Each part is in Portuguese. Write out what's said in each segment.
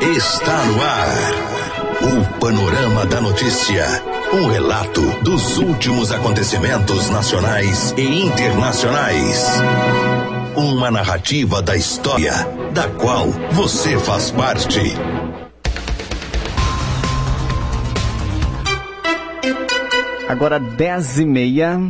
está no ar. O Panorama da Notícia. Um relato dos últimos acontecimentos nacionais e internacionais. Uma narrativa da história, da qual você faz parte. Agora 10 e meia.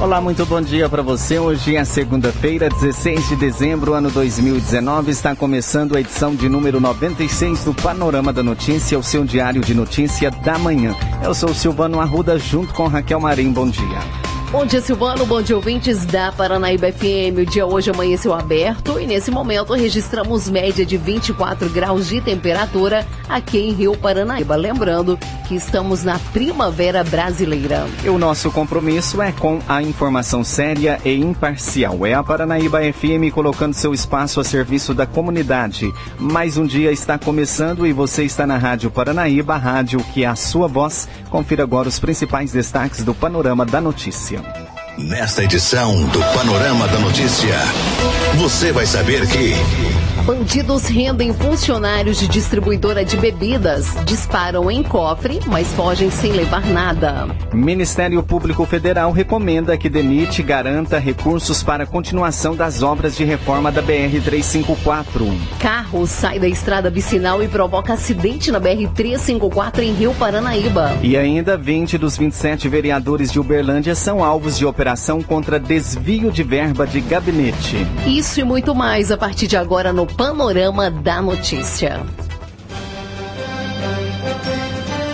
Olá, muito bom dia para você. Hoje é segunda-feira, 16 de dezembro, ano 2019. Está começando a edição de número 96 do Panorama da Notícia, o seu diário de notícia da manhã. Eu sou Silvano Arruda, junto com Raquel Marim. Bom dia. Bom dia, Silvano. Bom dia, ouvintes da Paranaíba FM. O dia hoje amanheceu aberto e nesse momento registramos média de 24 graus de temperatura aqui em Rio Paranaíba. Lembrando que estamos na primavera brasileira. E o nosso compromisso é com a informação séria e imparcial. É a Paranaíba FM colocando seu espaço a serviço da comunidade. Mais um dia está começando e você está na Rádio Paranaíba, rádio que é a sua voz. Confira agora os principais destaques do panorama da notícia. Nesta edição do Panorama da Notícia, você vai saber que. Bandidos rendem funcionários de distribuidora de bebidas, disparam em cofre, mas fogem sem levar nada. Ministério Público Federal recomenda que DENIT garanta recursos para continuação das obras de reforma da BR-354. Carro sai da estrada vicinal e provoca acidente na BR-354 em Rio Paranaíba. E ainda 20 dos 27 vereadores de Uberlândia são alvos de operação contra desvio de verba de gabinete. Isso e muito mais a partir de agora no Panorama da Notícia.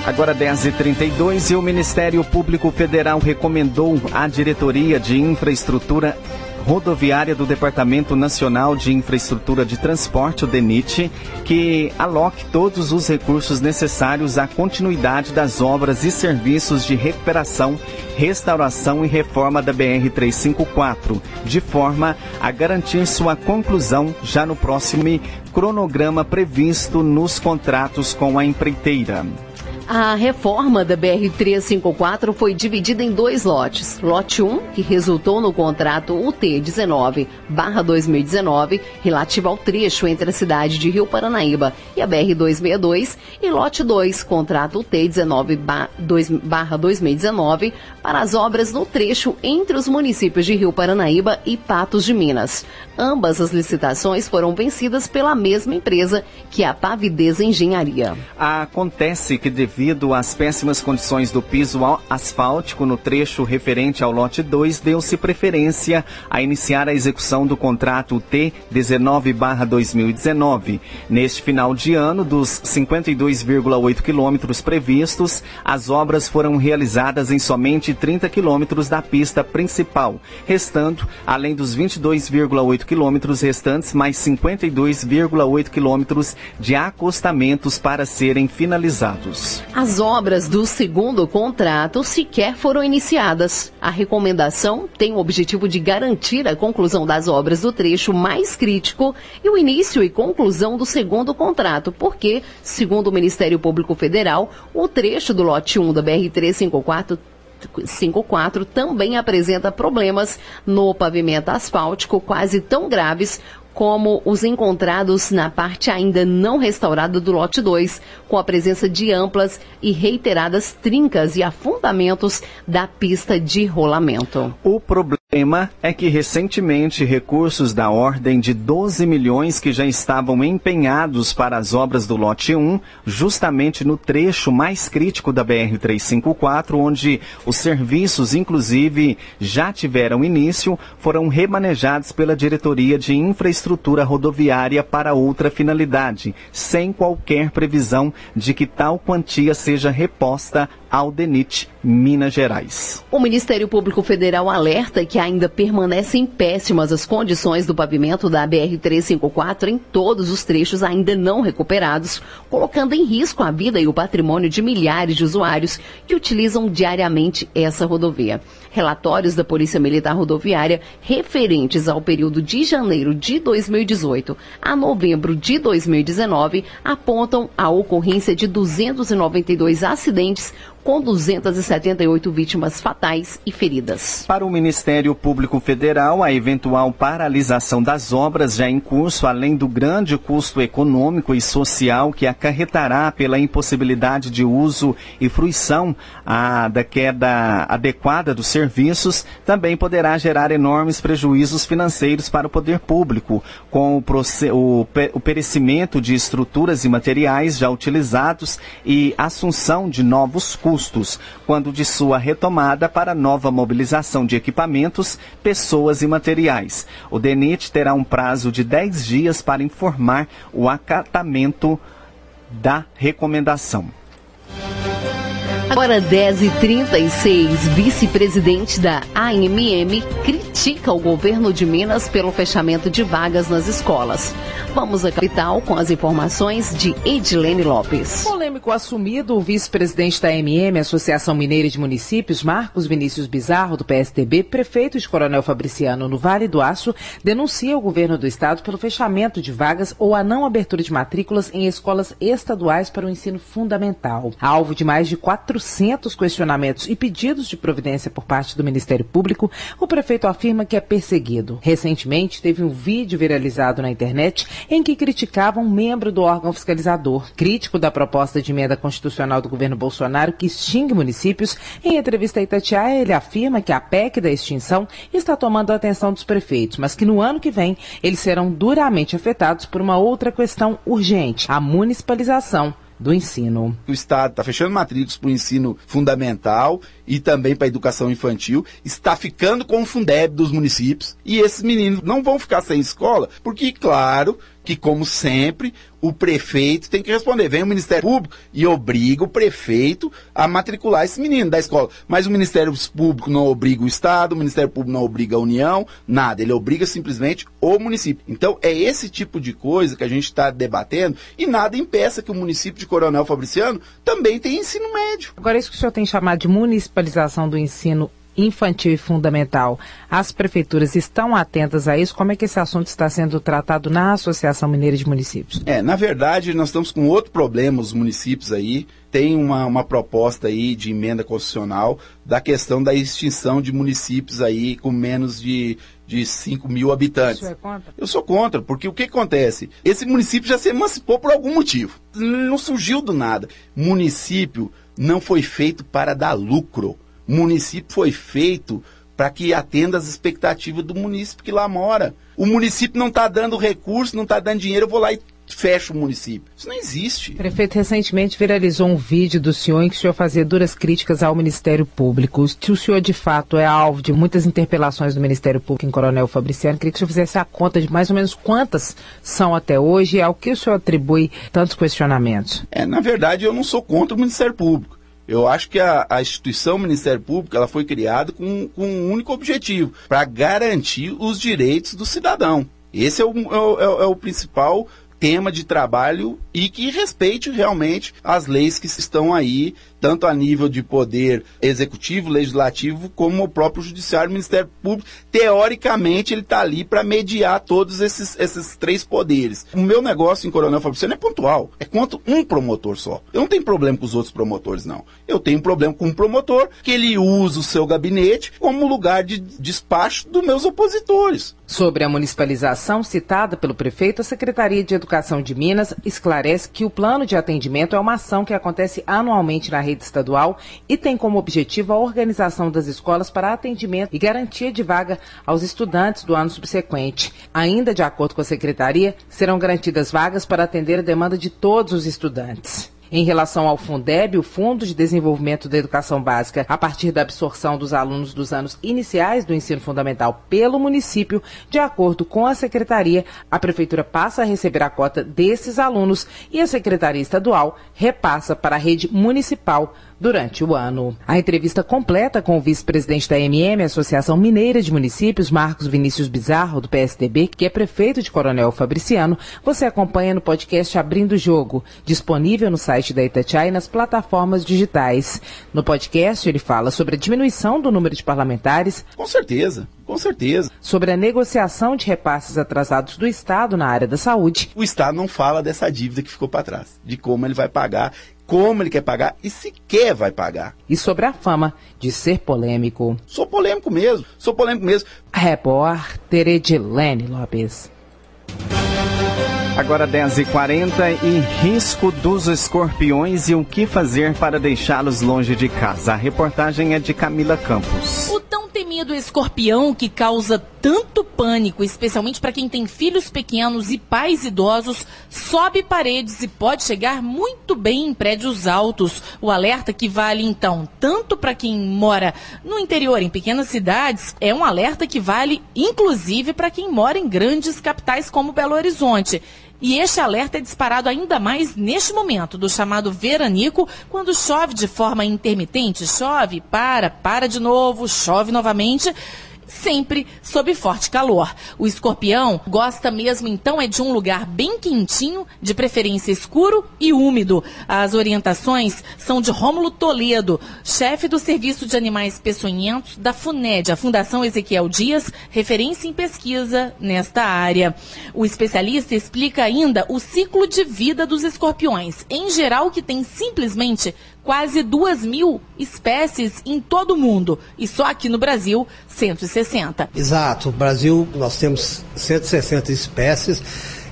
Agora 10h32 e o Ministério Público Federal recomendou à Diretoria de Infraestrutura rodoviária do Departamento Nacional de Infraestrutura de Transporte, o DENIT, que aloque todos os recursos necessários à continuidade das obras e serviços de recuperação, restauração e reforma da BR-354, de forma a garantir sua conclusão já no próximo cronograma previsto nos contratos com a empreiteira. A reforma da BR-354 foi dividida em dois lotes. Lote 1, que resultou no contrato UT-19-2019, relativo ao trecho entre a cidade de Rio Paranaíba e a BR-262, e lote 2, contrato UT-19-2019, para as obras no trecho entre os municípios de Rio Paranaíba e Patos de Minas. Ambas as licitações foram vencidas pela mesma empresa, que é a Pavidez Engenharia. Acontece que devido às péssimas condições do piso asfáltico no trecho referente ao lote 2, deu-se preferência a iniciar a execução do contrato T19/2019. Neste final de ano, dos 52,8 quilômetros previstos, as obras foram realizadas em somente 30 quilômetros da pista principal, restando, além dos 22,8 quilômetros restantes, mais 52,8 quilômetros de acostamentos para serem finalizados. As obras do segundo contrato sequer foram iniciadas. A recomendação tem o objetivo de garantir a conclusão das obras do trecho mais crítico e o início e conclusão do segundo contrato, porque, segundo o Ministério Público Federal, o trecho do lote 1 da BR-354 54 também apresenta problemas no pavimento asfáltico quase tão graves como os encontrados na parte ainda não restaurada do lote 2, com a presença de amplas e reiteradas trincas e afundamentos da pista de rolamento. O problema é que recentemente recursos da ordem de 12 milhões que já estavam empenhados para as obras do lote 1, justamente no trecho mais crítico da BR 354, onde os serviços inclusive já tiveram início, foram remanejados pela diretoria de infraestrutura rodoviária para outra finalidade, sem qualquer previsão de que tal quantia seja reposta ao DENIT Minas Gerais. O Ministério Público Federal alerta que ainda permanecem péssimas as condições do pavimento da BR-354 em todos os trechos ainda não recuperados, colocando em risco a vida e o patrimônio de milhares de usuários que utilizam diariamente essa rodovia. Relatórios da Polícia Militar Rodoviária referentes ao período de janeiro de 2018 a novembro de 2019 apontam a ocorrência de 292 acidentes com 278 vítimas fatais e feridas. Para o Ministério Público Federal, a eventual paralisação das obras já em curso, além do grande custo econômico e social que acarretará pela impossibilidade de uso e fruição a, da queda adequada dos serviços, também poderá gerar enormes prejuízos financeiros para o poder público, com o, o, o perecimento de estruturas e materiais já utilizados e assunção de novos custos, quando de sua retomada para nova mobilização de equipamentos, pessoas e materiais. O DENIT terá um prazo de 10 dias para informar o acatamento da recomendação. Agora 10h36, vice-presidente da AMM critica o governo de Minas pelo fechamento de vagas nas escolas. Vamos à capital com as informações de Edilene Lopes. Polêmico assumido, o vice-presidente da AMM, Associação Mineira de Municípios, Marcos Vinícius Bizarro, do PSDB, prefeito de Coronel Fabriciano, no Vale do Aço, denuncia o governo do estado pelo fechamento de vagas ou a não abertura de matrículas em escolas estaduais para o ensino fundamental. Alvo de mais de 400 questionamentos e pedidos de providência por parte do Ministério Público, o prefeito afirma que é perseguido. Recentemente, teve um vídeo viralizado na internet em que criticava um membro do órgão fiscalizador. Crítico da proposta de emenda constitucional do governo Bolsonaro que extingue municípios, em entrevista a Itatiaia, ele afirma que a PEC da extinção está tomando a atenção dos prefeitos, mas que no ano que vem eles serão duramente afetados por uma outra questão urgente, a municipalização do ensino. O Estado está fechando matrículas para o ensino fundamental e também para a educação infantil, está ficando com o Fundeb dos municípios e esses meninos não vão ficar sem escola, porque, claro, que, como sempre, o prefeito tem que responder. Vem o Ministério Público e obriga o prefeito a matricular esse menino da escola. Mas o Ministério Público não obriga o Estado, o Ministério Público não obriga a União, nada. Ele obriga simplesmente o município. Então, é esse tipo de coisa que a gente está debatendo e nada impeça que o município de Coronel Fabriciano também tenha ensino médio. Agora, isso que o senhor tem chamado de municipalização do ensino infantil e fundamental. As prefeituras estão atentas a isso? Como é que esse assunto está sendo tratado na Associação Mineira de Municípios? É, na verdade, nós estamos com outro problema, os municípios aí. Tem uma, uma proposta aí de emenda constitucional da questão da extinção de municípios aí com menos de, de 5 mil habitantes. Você é contra? Eu sou contra, porque o que acontece? Esse município já se emancipou por algum motivo. Não surgiu do nada. Município não foi feito para dar lucro município foi feito para que atenda as expectativas do município que lá mora. O município não está dando recurso, não está dando dinheiro, eu vou lá e fecho o município. Isso não existe. Prefeito, recentemente viralizou um vídeo do senhor em que o senhor fazia duras críticas ao Ministério Público. Se o senhor, de fato, é alvo de muitas interpelações do Ministério Público em Coronel Fabriciano, queria que o senhor fizesse a conta de mais ou menos quantas são até hoje e ao que o senhor atribui tantos questionamentos. É, na verdade, eu não sou contra o Ministério Público. Eu acho que a, a, instituição Ministério Público ela foi criada com, com um único objetivo, para garantir os direitos do cidadão. Esse é o, é, é, é o principal tema de trabalho e que respeite realmente as leis que estão aí tanto a nível de poder executivo, legislativo, como o próprio judiciário, o Ministério Público. Teoricamente, ele está ali para mediar todos esses, esses três poderes. O meu negócio em Coronel Fabriciano é pontual. É contra um promotor só. Eu não tenho problema com os outros promotores, não. Eu tenho problema com um promotor que ele usa o seu gabinete como lugar de despacho dos meus opositores. Sobre a municipalização citada pelo prefeito, a Secretaria de Educação de Minas esclarece que o plano de atendimento é uma ação que acontece anualmente na rede rede estadual e tem como objetivo a organização das escolas para atendimento e garantia de vaga aos estudantes do ano subsequente. Ainda de acordo com a secretaria, serão garantidas vagas para atender a demanda de todos os estudantes. Em relação ao Fundeb, o Fundo de Desenvolvimento da Educação Básica, a partir da absorção dos alunos dos anos iniciais do ensino fundamental pelo município, de acordo com a secretaria, a prefeitura passa a receber a cota desses alunos e a secretaria estadual repassa para a rede municipal durante o ano. A entrevista completa com o vice-presidente da MM, Associação Mineira de Municípios, Marcos Vinícius Bizarro, do PSDB, que é prefeito de Coronel Fabriciano, você acompanha no podcast Abrindo o Jogo, disponível no site site da Itatiaia e nas plataformas digitais. No podcast, ele fala sobre a diminuição do número de parlamentares. Com certeza, com certeza. Sobre a negociação de repasses atrasados do Estado na área da saúde. O Estado não fala dessa dívida que ficou para trás, de como ele vai pagar como ele quer pagar e se quer vai pagar. E sobre a fama de ser polêmico. Sou polêmico mesmo, sou polêmico mesmo. Repórter Edilene Lopes. Agora 10h40 e risco dos escorpiões e o que fazer para deixá-los longe de casa. A reportagem é de Camila Campos. O tão temido escorpião que causa tanto pânico, especialmente para quem tem filhos pequenos e pais idosos, sobe paredes e pode chegar muito bem em prédios altos. O alerta que vale então tanto para quem mora no interior, em pequenas cidades, é um alerta que vale inclusive para quem mora em grandes capitais como Belo Horizonte. E este alerta é disparado ainda mais neste momento, do chamado veranico, quando chove de forma intermitente. Chove, para, para de novo, chove novamente sempre sob forte calor. O escorpião gosta mesmo então é de um lugar bem quentinho, de preferência escuro e úmido. As orientações são de Rômulo Toledo, chefe do Serviço de Animais Peçonhentos da FUNED, a Fundação Ezequiel Dias, referência em pesquisa nesta área. O especialista explica ainda o ciclo de vida dos escorpiões, em geral que tem simplesmente quase duas mil espécies em todo o mundo e só aqui no Brasil 160. Exato, no Brasil nós temos 160 espécies,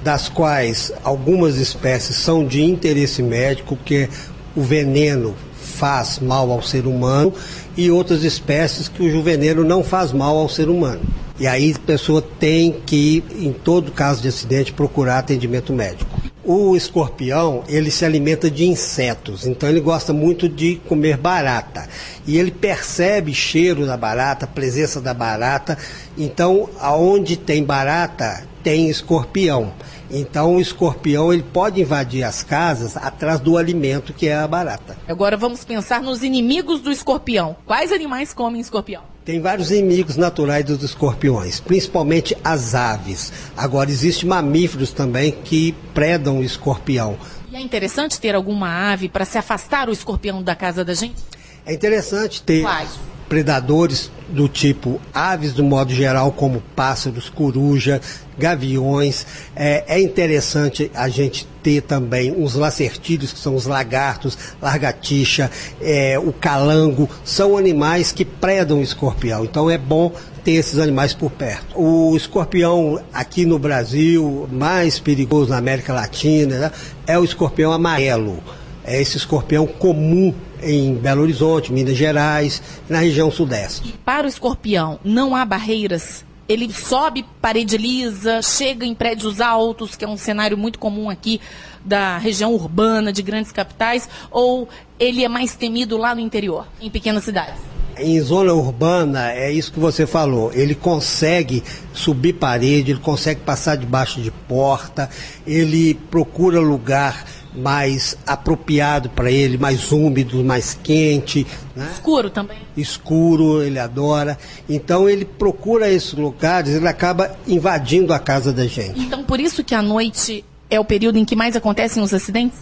das quais algumas espécies são de interesse médico, porque o veneno faz mal ao ser humano e outras espécies que o veneno não faz mal ao ser humano. E aí a pessoa tem que, em todo caso de acidente, procurar atendimento médico. O escorpião, ele se alimenta de insetos, então ele gosta muito de comer barata. E ele percebe cheiro da barata, presença da barata. Então, aonde tem barata, tem escorpião. Então, o escorpião ele pode invadir as casas atrás do alimento que é a barata. Agora vamos pensar nos inimigos do escorpião. Quais animais comem escorpião? Tem vários inimigos naturais dos escorpiões, principalmente as aves. Agora, existem mamíferos também que predam o escorpião. E é interessante ter alguma ave para se afastar o escorpião da casa da gente? É interessante ter Quais? Predadores do tipo aves do modo geral, como pássaros, coruja, gaviões. É, é interessante a gente ter também os lacertídeos, que são os lagartos, largatixa, é, o calango, são animais que predam o escorpião. Então é bom ter esses animais por perto. O escorpião aqui no Brasil, mais perigoso na América Latina, né, é o escorpião amarelo. É esse escorpião comum em Belo Horizonte, Minas Gerais, na região sudeste. Para o escorpião, não há barreiras ele sobe parede lisa, chega em prédios altos, que é um cenário muito comum aqui da região urbana, de grandes capitais, ou ele é mais temido lá no interior, em pequenas cidades? Em zona urbana, é isso que você falou. Ele consegue subir parede, ele consegue passar debaixo de porta, ele procura lugar mais apropriado para ele, mais úmido, mais quente. Né? Escuro também. Escuro, ele adora. Então ele procura esses lugares, ele acaba invadindo a casa da gente. Então por isso que a noite é o período em que mais acontecem os acidentes?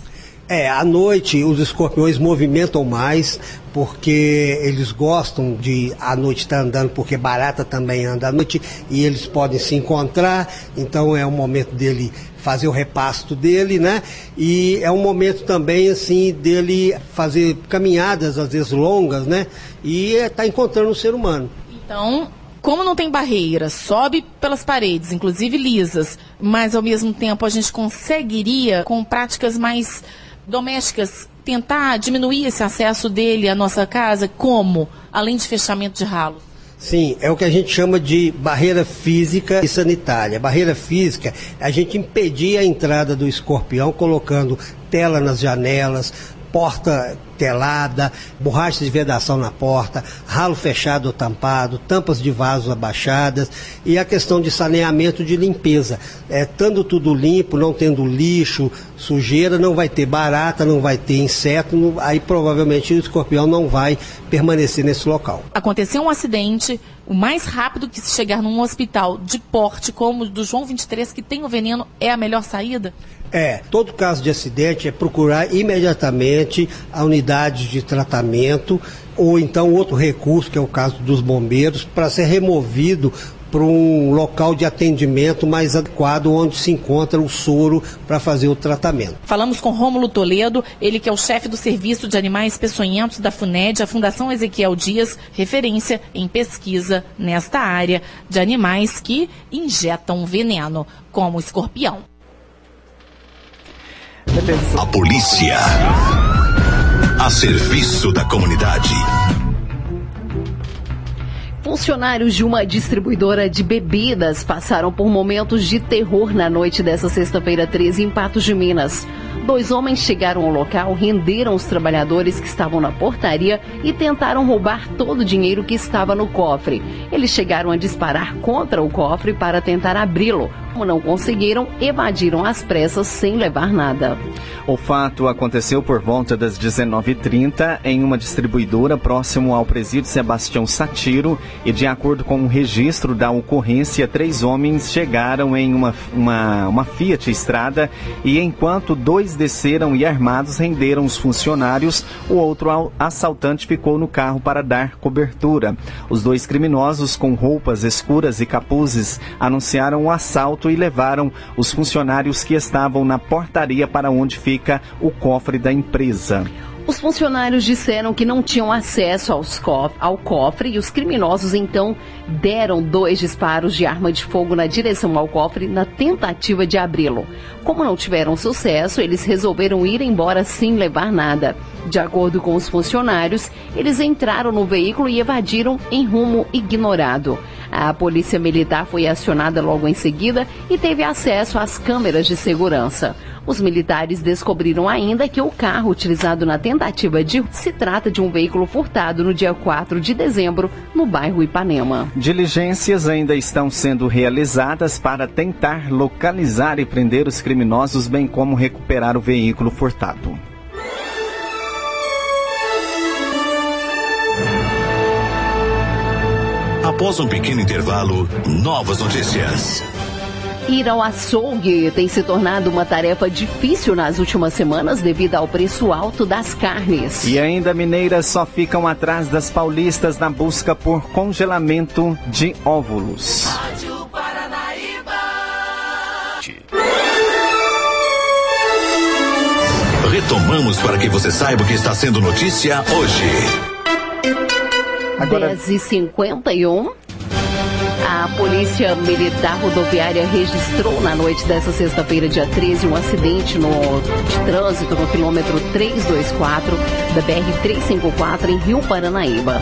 É, à noite os escorpiões movimentam mais, porque eles gostam de à noite estar tá andando, porque barata também anda à noite e eles podem se encontrar, então é o momento dele fazer o repasto dele, né? E é um momento também assim dele fazer caminhadas às vezes longas, né? E estar é, encontrando o ser humano. Então, como não tem barreira, sobe pelas paredes, inclusive lisas, mas ao mesmo tempo a gente conseguiria com práticas mais domésticas tentar diminuir esse acesso dele à nossa casa? Como? Além de fechamento de ralos. Sim, é o que a gente chama de barreira física e sanitária. Barreira física a gente impedir a entrada do escorpião colocando tela nas janelas, porta telada, borracha de vedação na porta, ralo fechado ou tampado, tampas de vasos abaixadas e a questão de saneamento de limpeza. É, estando tudo limpo, não tendo lixo, sujeira, não vai ter barata, não vai ter inseto, aí provavelmente o escorpião não vai permanecer nesse local. Aconteceu um acidente, o mais rápido que se chegar num hospital de porte como o do João 23, que tem o veneno, é a melhor saída? É, todo caso de acidente é procurar imediatamente a unidade de tratamento ou então outro recurso, que é o caso dos bombeiros, para ser removido para um local de atendimento mais adequado onde se encontra o soro para fazer o tratamento. Falamos com Rômulo Toledo, ele que é o chefe do Serviço de Animais Peçonhentos da FUNED, a Fundação Ezequiel Dias, referência em pesquisa nesta área de animais que injetam veneno, como o escorpião. A polícia. A serviço da comunidade. Funcionários de uma distribuidora de bebidas passaram por momentos de terror na noite dessa sexta-feira 13 em Patos de Minas. Dois homens chegaram ao local, renderam os trabalhadores que estavam na portaria e tentaram roubar todo o dinheiro que estava no cofre. Eles chegaram a disparar contra o cofre para tentar abri-lo. Como não conseguiram, evadiram às pressas sem levar nada. O fato aconteceu por volta das 19h30 em uma distribuidora próximo ao presídio Sebastião Satiro e, de acordo com o um registro da ocorrência, três homens chegaram em uma, uma, uma Fiat Estrada e, enquanto dois desceram e armados renderam os funcionários, o outro assaltante ficou no carro para dar cobertura. Os dois criminosos, com roupas escuras e capuzes, anunciaram o assalto e levaram os funcionários que estavam na portaria para onde fica o cofre da empresa. Os funcionários disseram que não tinham acesso cof ao cofre e os criminosos então deram dois disparos de arma de fogo na direção ao cofre na tentativa de abri-lo. Como não tiveram sucesso, eles resolveram ir embora sem levar nada. De acordo com os funcionários, eles entraram no veículo e evadiram em rumo ignorado. A polícia militar foi acionada logo em seguida e teve acesso às câmeras de segurança. Os militares descobriram ainda que o carro utilizado na tentativa de se trata de um veículo furtado no dia 4 de dezembro no bairro Ipanema. Diligências ainda estão sendo realizadas para tentar localizar e prender os criminosos, bem como recuperar o veículo furtado. Após um pequeno intervalo, novas notícias. Ir ao açougue tem se tornado uma tarefa difícil nas últimas semanas devido ao preço alto das carnes. E ainda mineiras só ficam atrás das paulistas na busca por congelamento de óvulos. Rádio Paranaíba. Retomamos para que você saiba o que está sendo notícia hoje. Agora... 10h51. A Polícia Militar Rodoviária registrou na noite dessa sexta-feira, dia 13, um acidente no, de trânsito no quilômetro 324 da BR-354 em Rio Paranaíba.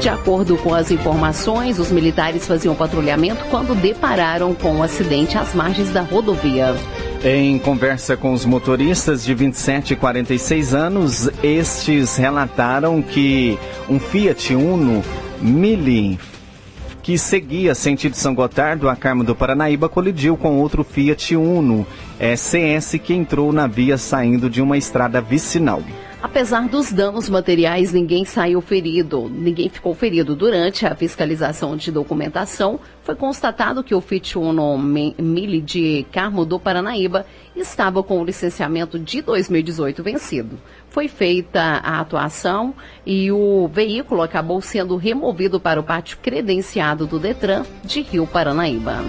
De acordo com as informações, os militares faziam patrulhamento quando depararam com o um acidente às margens da rodovia. Em conversa com os motoristas de 27 e 46 anos, estes relataram que um Fiat Uno Mille que seguia sentido São Gotardo a Carmo do Paranaíba colidiu com outro Fiat Uno é, CS que entrou na via saindo de uma estrada vicinal. Apesar dos danos materiais, ninguém saiu ferido, ninguém ficou ferido. Durante a fiscalização de documentação, foi constatado que o Fiat Uno Mille de Carmo do Paranaíba estava com o licenciamento de 2018 vencido. Foi feita a atuação e o veículo acabou sendo removido para o pátio credenciado do Detran de Rio Paranaíba.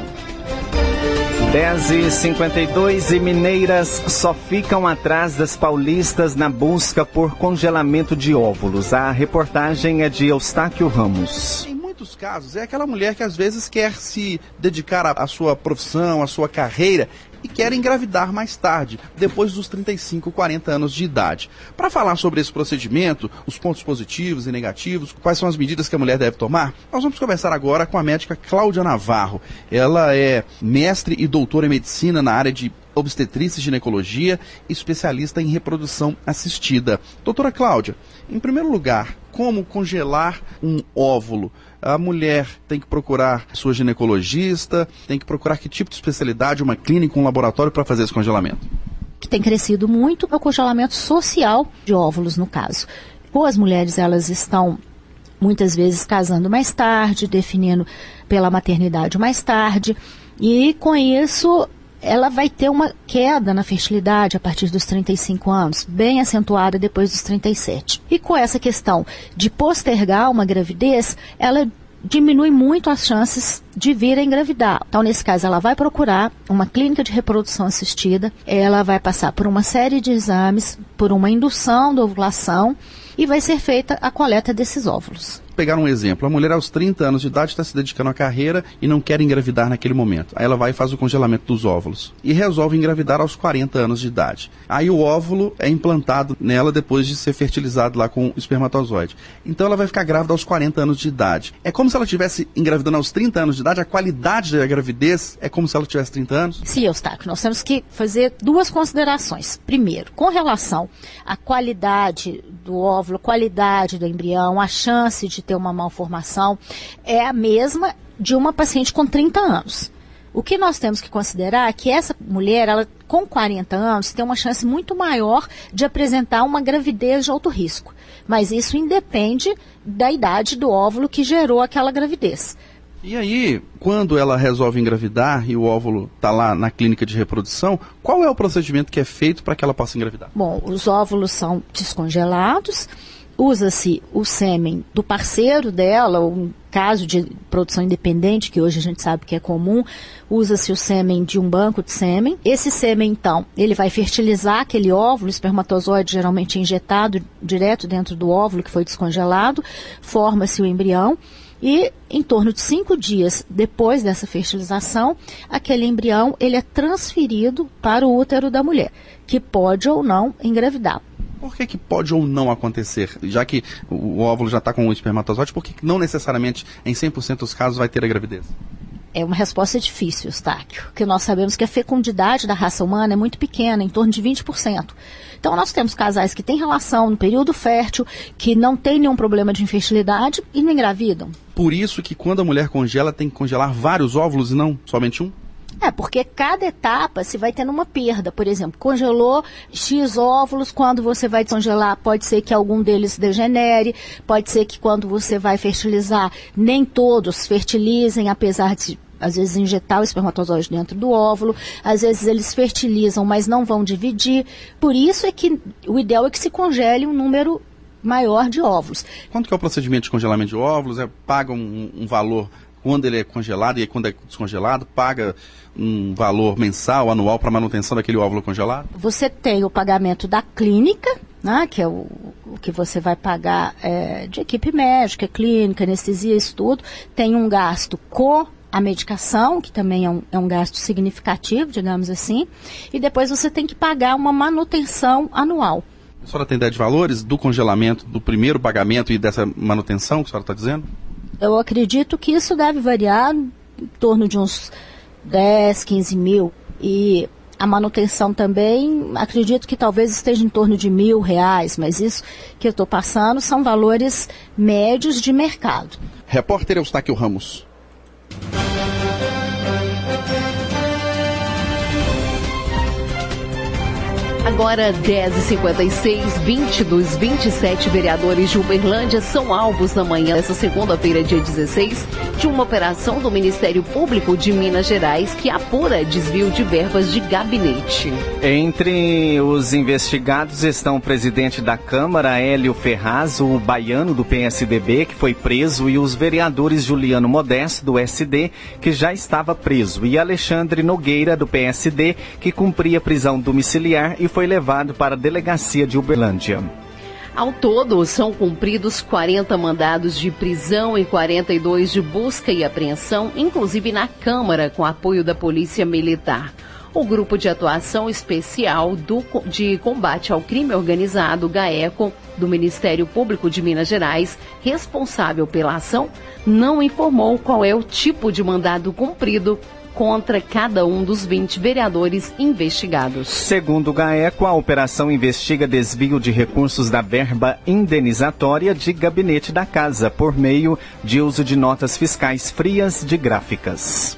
10 e 52 e mineiras só ficam atrás das paulistas na busca por congelamento de óvulos. A reportagem é de Eustáquio Ramos Em muitos casos, é aquela mulher que às vezes quer se dedicar à sua profissão, à sua carreira e querem engravidar mais tarde, depois dos 35, 40 anos de idade. Para falar sobre esse procedimento, os pontos positivos e negativos, quais são as medidas que a mulher deve tomar, nós vamos conversar agora com a médica Cláudia Navarro. Ela é mestre e doutora em medicina na área de obstetrícia e ginecologia, especialista em reprodução assistida. Doutora Cláudia, em primeiro lugar, como congelar um óvulo? A mulher tem que procurar sua ginecologista, tem que procurar que tipo de especialidade, uma clínica, um laboratório para fazer esse congelamento? Que tem crescido muito é o congelamento social de óvulos, no caso. Ou as mulheres elas estão muitas vezes casando mais tarde, definindo pela maternidade mais tarde, e com isso ela vai ter uma queda na fertilidade a partir dos 35 anos, bem acentuada depois dos 37. E com essa questão de postergar uma gravidez, ela diminui muito as chances de vir a engravidar. Então, nesse caso, ela vai procurar uma clínica de reprodução assistida, ela vai passar por uma série de exames, por uma indução da ovulação e vai ser feita a coleta desses óvulos pegar um exemplo. A mulher aos 30 anos de idade está se dedicando à carreira e não quer engravidar naquele momento. Aí ela vai e faz o congelamento dos óvulos. E resolve engravidar aos 40 anos de idade. Aí o óvulo é implantado nela depois de ser fertilizado lá com espermatozoide. Então ela vai ficar grávida aos 40 anos de idade. É como se ela estivesse engravidando aos 30 anos de idade. A qualidade da gravidez é como se ela tivesse 30 anos? Sim, Eustáquio. Nós temos que fazer duas considerações. Primeiro, com relação à qualidade do óvulo, qualidade do embrião, a chance de ter uma malformação, é a mesma de uma paciente com 30 anos. O que nós temos que considerar é que essa mulher, ela com 40 anos, tem uma chance muito maior de apresentar uma gravidez de alto risco. Mas isso independe da idade do óvulo que gerou aquela gravidez. E aí, quando ela resolve engravidar e o óvulo está lá na clínica de reprodução, qual é o procedimento que é feito para que ela possa engravidar? Bom, os óvulos são descongelados usa-se o sêmen do parceiro dela, ou um caso de produção independente, que hoje a gente sabe que é comum, usa-se o sêmen de um banco de sêmen. Esse sêmen, então, ele vai fertilizar aquele óvulo, espermatozoide geralmente é injetado direto dentro do óvulo que foi descongelado, forma-se o embrião. E em torno de cinco dias depois dessa fertilização, aquele embrião ele é transferido para o útero da mulher, que pode ou não engravidar. Por que, que pode ou não acontecer? Já que o óvulo já está com o espermatozoide, por que não necessariamente em 100% dos casos vai ter a gravidez? É uma resposta difícil, Eustáquio, porque nós sabemos que a fecundidade da raça humana é muito pequena, em torno de 20%. Então, nós temos casais que têm relação no período fértil, que não têm nenhum problema de infertilidade e não engravidam. Por isso que quando a mulher congela, tem que congelar vários óvulos e não somente um? É, porque cada etapa se vai tendo uma perda. Por exemplo, congelou X óvulos, quando você vai descongelar, pode ser que algum deles degenere, pode ser que quando você vai fertilizar, nem todos fertilizem, apesar de às vezes injetar o espermatozoide dentro do óvulo, às vezes eles fertilizam, mas não vão dividir. Por isso é que o ideal é que se congele um número maior de óvulos. Quanto que é o procedimento de congelamento de óvulos? É, paga um, um valor quando ele é congelado e quando é descongelado, paga um valor mensal, anual para manutenção daquele óvulo congelado? Você tem o pagamento da clínica, né, que é o, o que você vai pagar é, de equipe médica, clínica, anestesia, isso tudo. Tem um gasto com a medicação, que também é um, é um gasto significativo, digamos assim, e depois você tem que pagar uma manutenção anual. A senhora tem ideia de valores do congelamento, do primeiro pagamento e dessa manutenção que a senhora está dizendo? Eu acredito que isso deve variar em torno de uns 10, 15 mil. E a manutenção também, acredito que talvez esteja em torno de mil reais, mas isso que eu estou passando são valores médios de mercado. Repórter Eustáquio Ramos. Agora 10h56, 20 dos 27 vereadores de Uberlândia são alvos na manhã dessa segunda-feira, dia 16, de uma operação do Ministério Público de Minas Gerais que apura desvio de verbas de gabinete. Entre os investigados estão o presidente da Câmara, Hélio Ferraz, o baiano do PSDB, que foi preso, e os vereadores Juliano Modesto, do SD, que já estava preso, e Alexandre Nogueira, do PSD, que cumpria prisão domiciliar e foi levado para a delegacia de Uberlândia. Ao todo, são cumpridos 40 mandados de prisão e 42 de busca e apreensão, inclusive na Câmara, com apoio da Polícia Militar. O Grupo de Atuação Especial do, de Combate ao Crime Organizado, GAECO, do Ministério Público de Minas Gerais, responsável pela ação, não informou qual é o tipo de mandado cumprido contra cada um dos 20 vereadores investigados. Segundo o GAECO, a operação investiga desvio de recursos da verba indenizatória de gabinete da casa por meio de uso de notas fiscais frias de gráficas.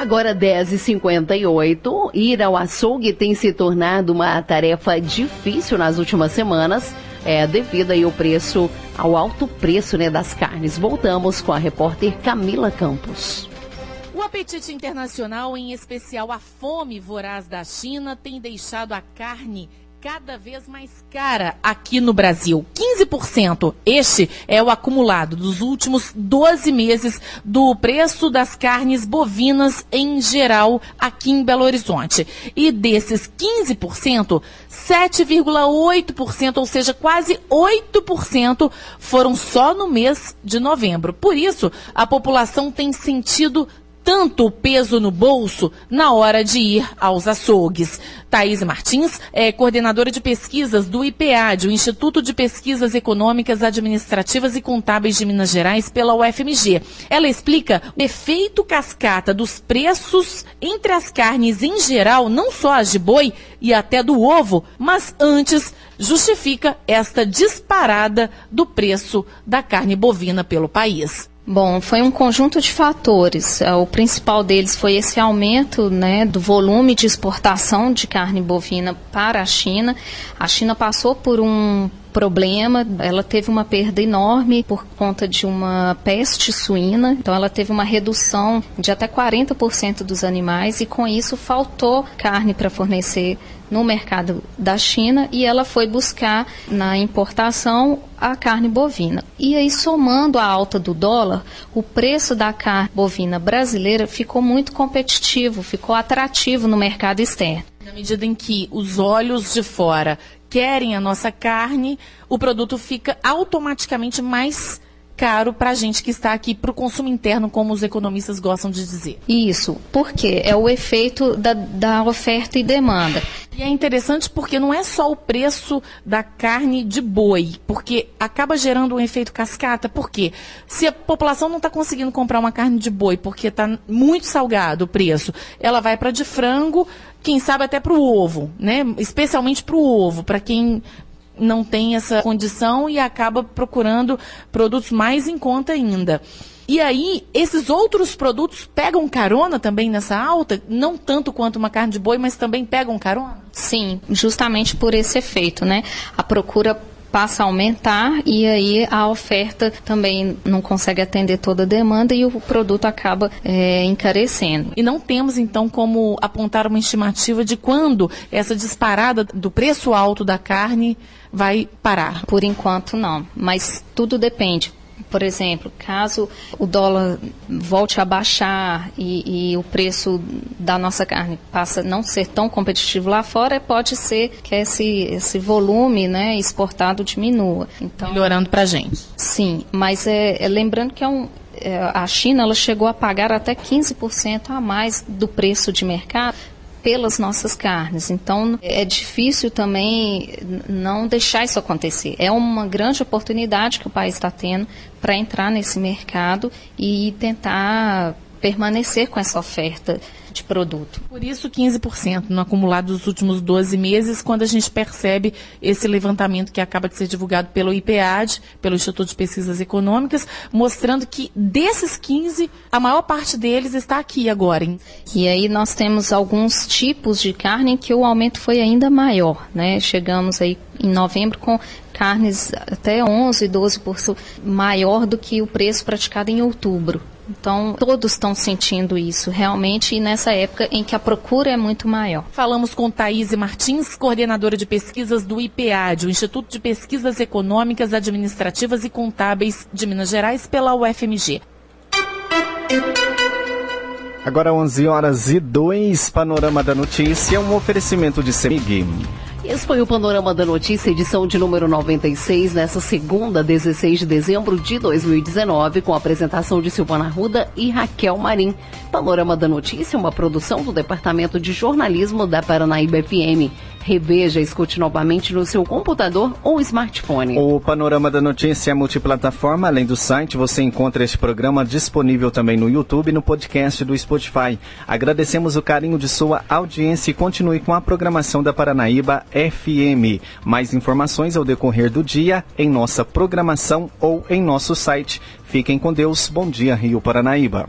Agora 10h58, ir ao açougue tem se tornado uma tarefa difícil nas últimas semanas, é, devido aí ao preço, ao alto preço né, das carnes. Voltamos com a repórter Camila Campos. Apetite internacional, em especial a fome voraz da China, tem deixado a carne cada vez mais cara aqui no Brasil. 15%. Este é o acumulado dos últimos 12 meses do preço das carnes bovinas em geral aqui em Belo Horizonte. E desses 15%, 7,8%, ou seja, quase 8%, foram só no mês de novembro. Por isso, a população tem sentido tanto peso no bolso na hora de ir aos açougues. Thaís Martins é coordenadora de pesquisas do IPAD, o Instituto de Pesquisas Econômicas, Administrativas e Contábeis de Minas Gerais, pela UFMG. Ela explica o efeito cascata dos preços entre as carnes em geral, não só as de boi e até do ovo, mas antes justifica esta disparada do preço da carne bovina pelo país. Bom, foi um conjunto de fatores. É, o principal deles foi esse aumento né, do volume de exportação de carne bovina para a China. A China passou por um problema, ela teve uma perda enorme por conta de uma peste suína, então ela teve uma redução de até 40% dos animais e com isso faltou carne para fornecer no mercado da China e ela foi buscar na importação a carne bovina. E aí, somando a alta do dólar, o preço da carne bovina brasileira ficou muito competitivo, ficou atrativo no mercado externo. Na medida em que os olhos de fora querem a nossa carne, o produto fica automaticamente mais caro para a gente que está aqui para o consumo interno, como os economistas gostam de dizer. Isso, porque é o efeito da, da oferta e demanda. E é interessante porque não é só o preço da carne de boi, porque acaba gerando um efeito cascata. Porque se a população não está conseguindo comprar uma carne de boi porque está muito salgado o preço, ela vai para de frango, quem sabe até para o ovo, né? Especialmente para o ovo, para quem não tem essa condição e acaba procurando produtos mais em conta ainda. E aí, esses outros produtos pegam carona também nessa alta? Não tanto quanto uma carne de boi, mas também pegam carona? Sim, justamente por esse efeito, né? A procura passa a aumentar e aí a oferta também não consegue atender toda a demanda e o produto acaba é, encarecendo. E não temos então como apontar uma estimativa de quando essa disparada do preço alto da carne vai parar? Por enquanto não, mas tudo depende. Por exemplo, caso o dólar volte a baixar e, e, o preço da nossa carne passa a não ser tão competitivo lá fora, pode ser que esse, esse volume né, exportado diminua. Então, Melhorando para a gente. Sim, mas é, é lembrando que é um, é, a China ela chegou a pagar até 15% a mais do preço de mercado pelas nossas carnes. Então, é difícil também não deixar isso acontecer. É uma grande oportunidade que o país está tendo para entrar nesse mercado e tentar permanecer com essa oferta de produto. Por isso 15% no acumulado dos últimos 12 meses, quando a gente percebe esse levantamento que acaba de ser divulgado pelo IPAD, pelo Instituto de Pesquisas Econômicas, mostrando que desses 15, a maior parte deles está aqui agora. Hein? E aí nós temos alguns tipos de carne que o aumento foi ainda maior, né? Chegamos aí em novembro com carnes até 11, 12% maior do que o preço praticado em outubro. Então, todos estão sentindo isso realmente e nessa época em que a procura é muito maior. Falamos com Thaís Martins, coordenadora de pesquisas do IPAD, o Instituto de Pesquisas Econômicas, Administrativas e Contábeis de Minas Gerais, pela UFMG. Agora 11 horas e 2, Panorama da Notícia, um oferecimento de CEMIG. Esse foi o Panorama da Notícia, edição de número 96, nessa segunda, 16 de dezembro de 2019, com a apresentação de Silvana Ruda e Raquel Marim. Panorama da Notícia, uma produção do Departamento de Jornalismo da Paranaíba FM. Reveja, escute novamente no seu computador ou smartphone. O Panorama da Notícia é multiplataforma. Além do site, você encontra este programa disponível também no YouTube e no podcast do Spotify. Agradecemos o carinho de sua audiência e continue com a programação da Paranaíba FM. Mais informações ao decorrer do dia em nossa programação ou em nosso site. Fiquem com Deus. Bom dia, Rio Paranaíba.